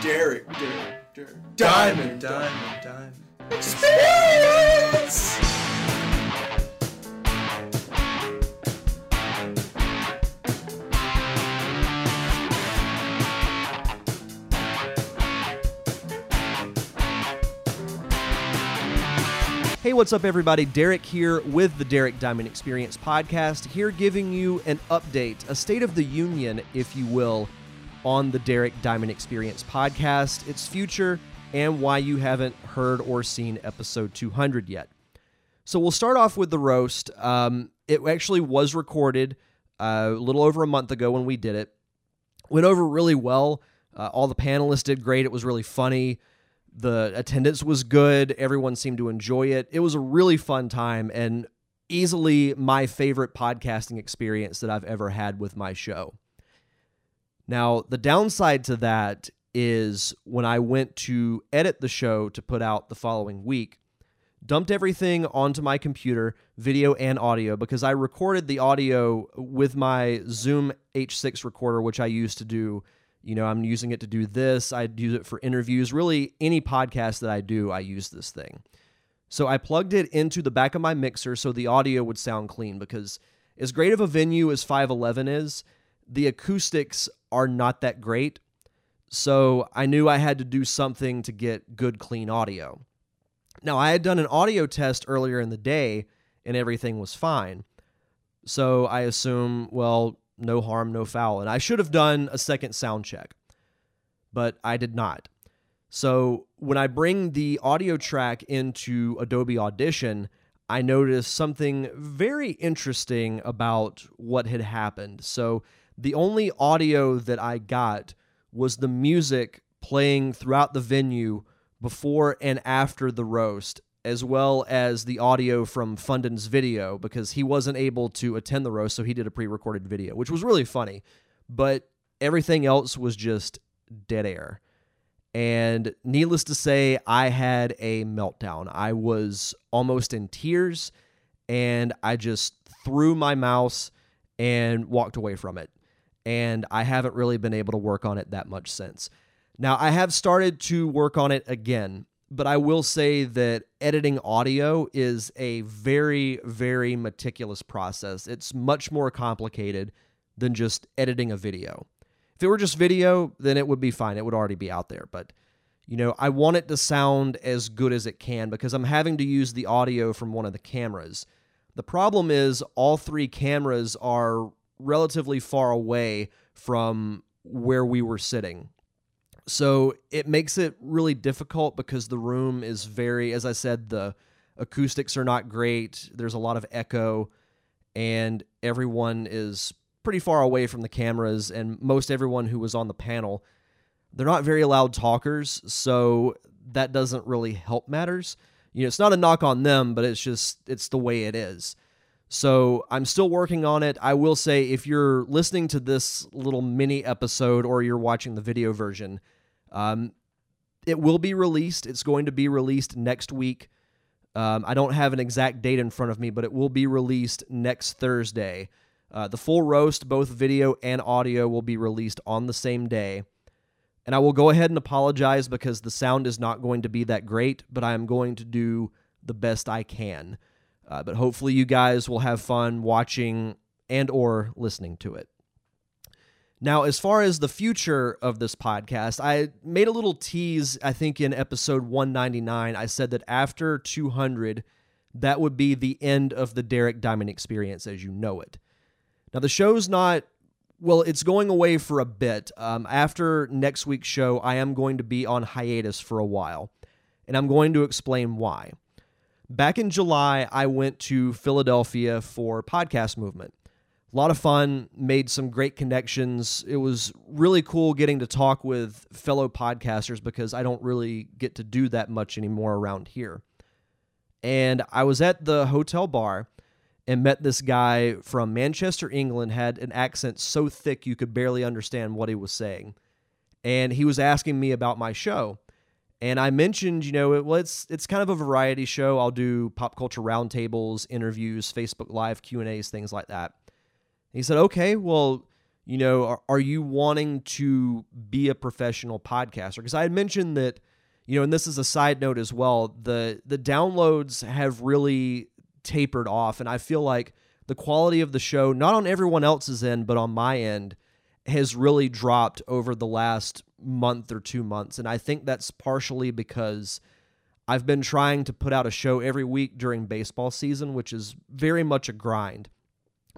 Derek, Derek, Derek. Diamond, diamond, diamond. Experience! Hey, what's up, everybody? Derek here with the Derek Diamond Experience podcast, here giving you an update, a state of the union, if you will, on the Derek Diamond Experience podcast, its future, and why you haven't heard or seen episode 200 yet. So we'll start off with the roast. Um, it actually was recorded uh, a little over a month ago when we did it. Went over really well. Uh, all the panelists did great. It was really funny. The attendance was good. Everyone seemed to enjoy it. It was a really fun time and easily my favorite podcasting experience that I've ever had with my show. Now, the downside to that is when I went to edit the show to put out the following week, dumped everything onto my computer, video and audio, because I recorded the audio with my Zoom H6 recorder, which I used to do. You know, I'm using it to do this. I use it for interviews. Really, any podcast that I do, I use this thing. So I plugged it into the back of my mixer so the audio would sound clean because, as great of a venue as 511 is, the acoustics are not that great. So I knew I had to do something to get good, clean audio. Now, I had done an audio test earlier in the day and everything was fine. So I assume, well, no harm, no foul. And I should have done a second sound check, but I did not. So when I bring the audio track into Adobe Audition, I noticed something very interesting about what had happened. So the only audio that I got was the music playing throughout the venue before and after the roast, as well as the audio from Fundin's video because he wasn't able to attend the roast, so he did a pre recorded video, which was really funny. But everything else was just dead air. And needless to say, I had a meltdown. I was almost in tears and I just threw my mouse and walked away from it. And I haven't really been able to work on it that much since. Now, I have started to work on it again, but I will say that editing audio is a very, very meticulous process. It's much more complicated than just editing a video. If it were just video, then it would be fine. It would already be out there. But, you know, I want it to sound as good as it can because I'm having to use the audio from one of the cameras. The problem is all three cameras are relatively far away from where we were sitting. So it makes it really difficult because the room is very, as I said, the acoustics are not great. There's a lot of echo, and everyone is pretty far away from the cameras. And most everyone who was on the panel, they're not very loud talkers. So that doesn't really help matters. You know, it's not a knock on them, but it's just, it's the way it is. So I'm still working on it. I will say if you're listening to this little mini episode or you're watching the video version, um, it will be released. It's going to be released next week. Um, I don't have an exact date in front of me, but it will be released next Thursday. Uh, the full roast, both video and audio, will be released on the same day. And I will go ahead and apologize because the sound is not going to be that great, but I am going to do the best I can. Uh, but hopefully you guys will have fun watching and or listening to it. Now, as far as the future of this podcast, I made a little tease, I think in episode 199. I said that after 200, that would be the end of the Derek Diamond experience as you know it. Now, the show's not, well, it's going away for a bit. Um, after next week's show, I am going to be on hiatus for a while, and I'm going to explain why. Back in July, I went to Philadelphia for Podcast Movement a lot of fun, made some great connections. It was really cool getting to talk with fellow podcasters because I don't really get to do that much anymore around here. And I was at the hotel bar and met this guy from Manchester, England, had an accent so thick you could barely understand what he was saying. And he was asking me about my show. And I mentioned, you know, it, well, it's it's kind of a variety show. I'll do pop culture roundtables, interviews, Facebook Live Q and A's, things like that. He said, okay, well, you know, are, are you wanting to be a professional podcaster? Because I had mentioned that, you know, and this is a side note as well. The the downloads have really tapered off, and I feel like the quality of the show, not on everyone else's end, but on my end, has really dropped over the last month or two months. And I think that's partially because I've been trying to put out a show every week during baseball season, which is very much a grind.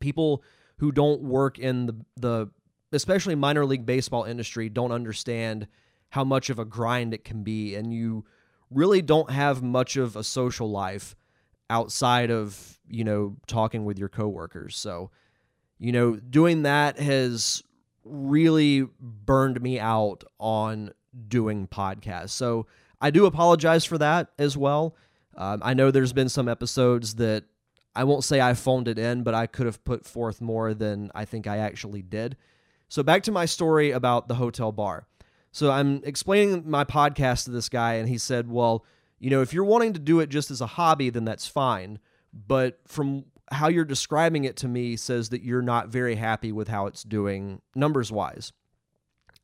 People who don't work in the, the especially minor league baseball industry don't understand how much of a grind it can be. And you really don't have much of a social life outside of, you know, talking with your coworkers. So, you know, doing that has really burned me out on doing podcasts. So I do apologize for that as well. Um, I know there's been some episodes that I won't say I phoned it in, but I could have put forth more than I think I actually did. So back to my story about the hotel bar. So I'm explaining my podcast to this guy, and he said, Well, you know, if you're wanting to do it just as a hobby, then that's fine. But from how you're describing it to me says that you're not very happy with how it's doing numbers wise.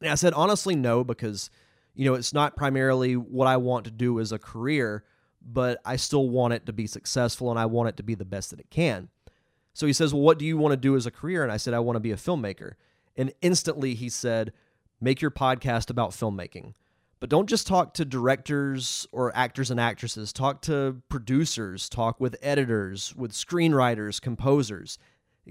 And I said, honestly, no, because, you know, it's not primarily what I want to do as a career, but I still want it to be successful and I want it to be the best that it can. So he says, Well, what do you want to do as a career? And I said, I want to be a filmmaker. And instantly he said, Make your podcast about filmmaking. But don't just talk to directors or actors and actresses. Talk to producers, talk with editors, with screenwriters, composers.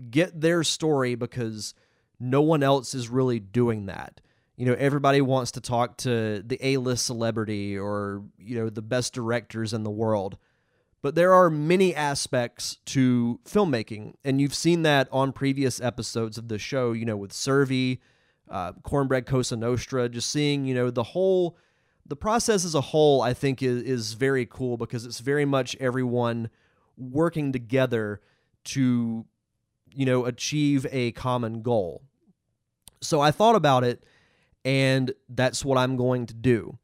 Get their story because no one else is really doing that. You know, everybody wants to talk to the A-list celebrity or, you know, the best directors in the world. But there are many aspects to filmmaking, and you've seen that on previous episodes of the show, you know, with Survey, uh, Cornbread Cosa Nostra, just seeing, you know, the whole, the process as a whole, I think is, is very cool because it's very much everyone working together to, you know, achieve a common goal. So I thought about it, and that's what I'm going to do.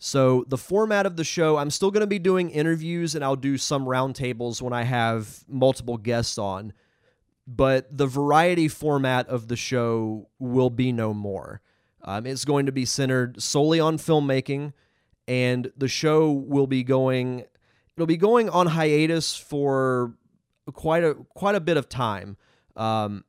So, the format of the show, I'm still going to be doing interviews and I'll do some roundtables when I have multiple guests on but the variety format of the show will be no more. Um, it's going to be centered solely on filmmaking, and the show will be going. It'll be going on hiatus for quite a quite a bit of time, um,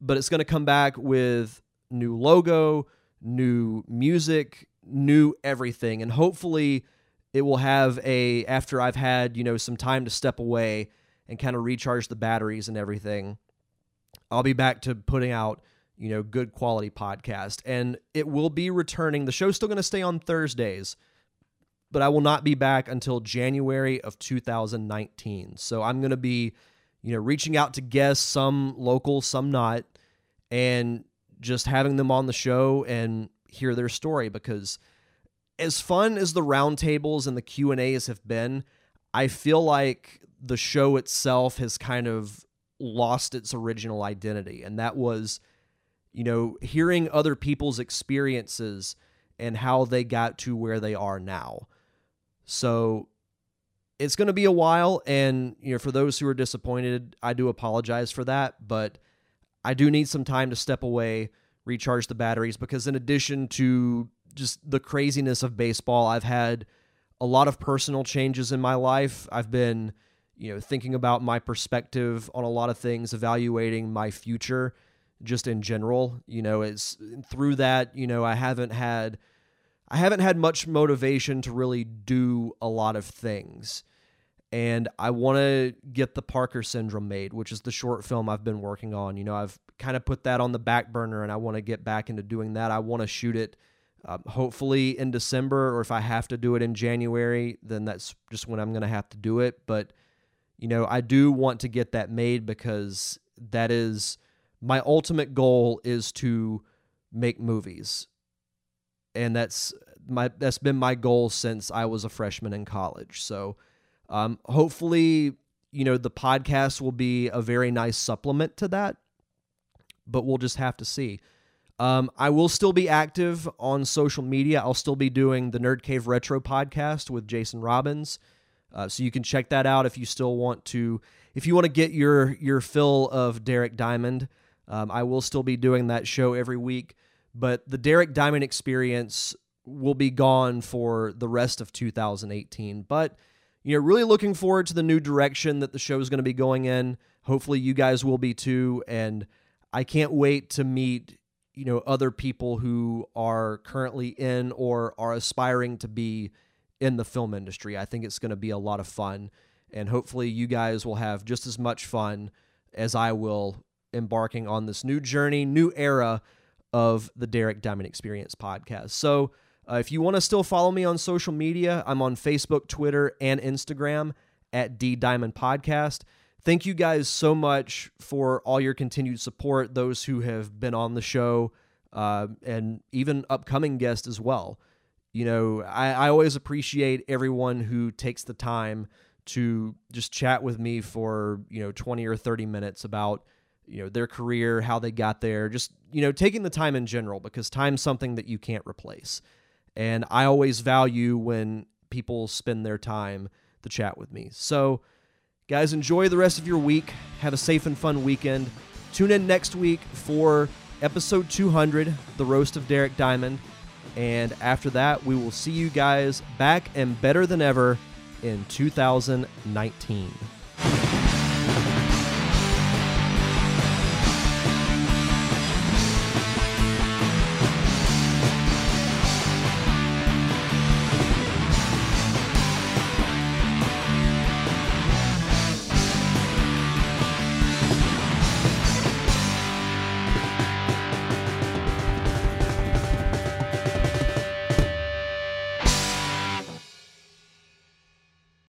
but it's going to come back with new logo, new music, new everything, and hopefully it will have a after I've had you know some time to step away and kind of recharge the batteries and everything I'll be back to putting out, you know, good quality podcast. And it will be returning. The show's still going to stay on Thursdays, but I will not be back until January of 2019. So I'm going to be, you know, reaching out to guests, some local, some not, and just having them on the show and hear their story because as fun as the roundtables and the Q&As have been, I feel like the show itself has kind of lost its original identity. And that was you know hearing other people's experiences and how they got to where they are now. So it's going to be a while and you know for those who are disappointed I do apologize for that but I do need some time to step away recharge the batteries because in addition to just the craziness of baseball I've had a lot of personal changes in my life. I've been you know, thinking about my perspective on a lot of things, evaluating my future just in general. You know, it's through that, you know, I haven't had I haven't had much motivation to really do a lot of things. And I want to get the Parker syndrome made, which is the short film I've been working on. You know, I've kind of put that on the back burner and I want to get back into doing that. I want to shoot it um, hopefully in December, or if I have to do it in January, then that's just when I'm going to have to do it. But you know, I do want to get that made because that is my ultimate goal is to make movies. And that's my that's been my goal since I was a freshman in college. So um, hopefully, you know, the podcast will be a very nice supplement to that, but we'll just have to see. Um, I will still be active on social media. I'll still be doing the Nerd Cave Retro podcast with Jason Robbins. Uh, so you can check that out if you still want to. If you want to get your your fill of Derek Diamond, Um, I will still be doing that show every week, but the Derek Diamond experience will be gone for the rest of 2018. But, you know, really looking forward to the new direction that the show is going to be going in. Hopefully, you guys will be too. And I can't wait to meet, you know, other people who are currently in or are aspiring to be in the film industry. I think it's going to be a lot of fun. And hopefully, you guys will have just as much fun as I will embarking on this new journey, new era of the Derek Diamond Experience podcast. So, uh, if you want to still follow me on social media, I'm on Facebook, Twitter, and Instagram at D Diamond Podcast. Thank you guys so much for all your continued support, those who have been on the show, uh, and even upcoming guests as well. You know, I, I always appreciate everyone who takes the time to just chat with me for, you know, 20 or 30 minutes about you know their career how they got there just you know taking the time in general because time's something that you can't replace. And i always value when people spend their time to chat with me. So guys enjoy the rest of your week. Have a safe and fun weekend. Tune in next week for episode 200 the roast of derek diamond and after that we will see you guys back and better than ever in 2019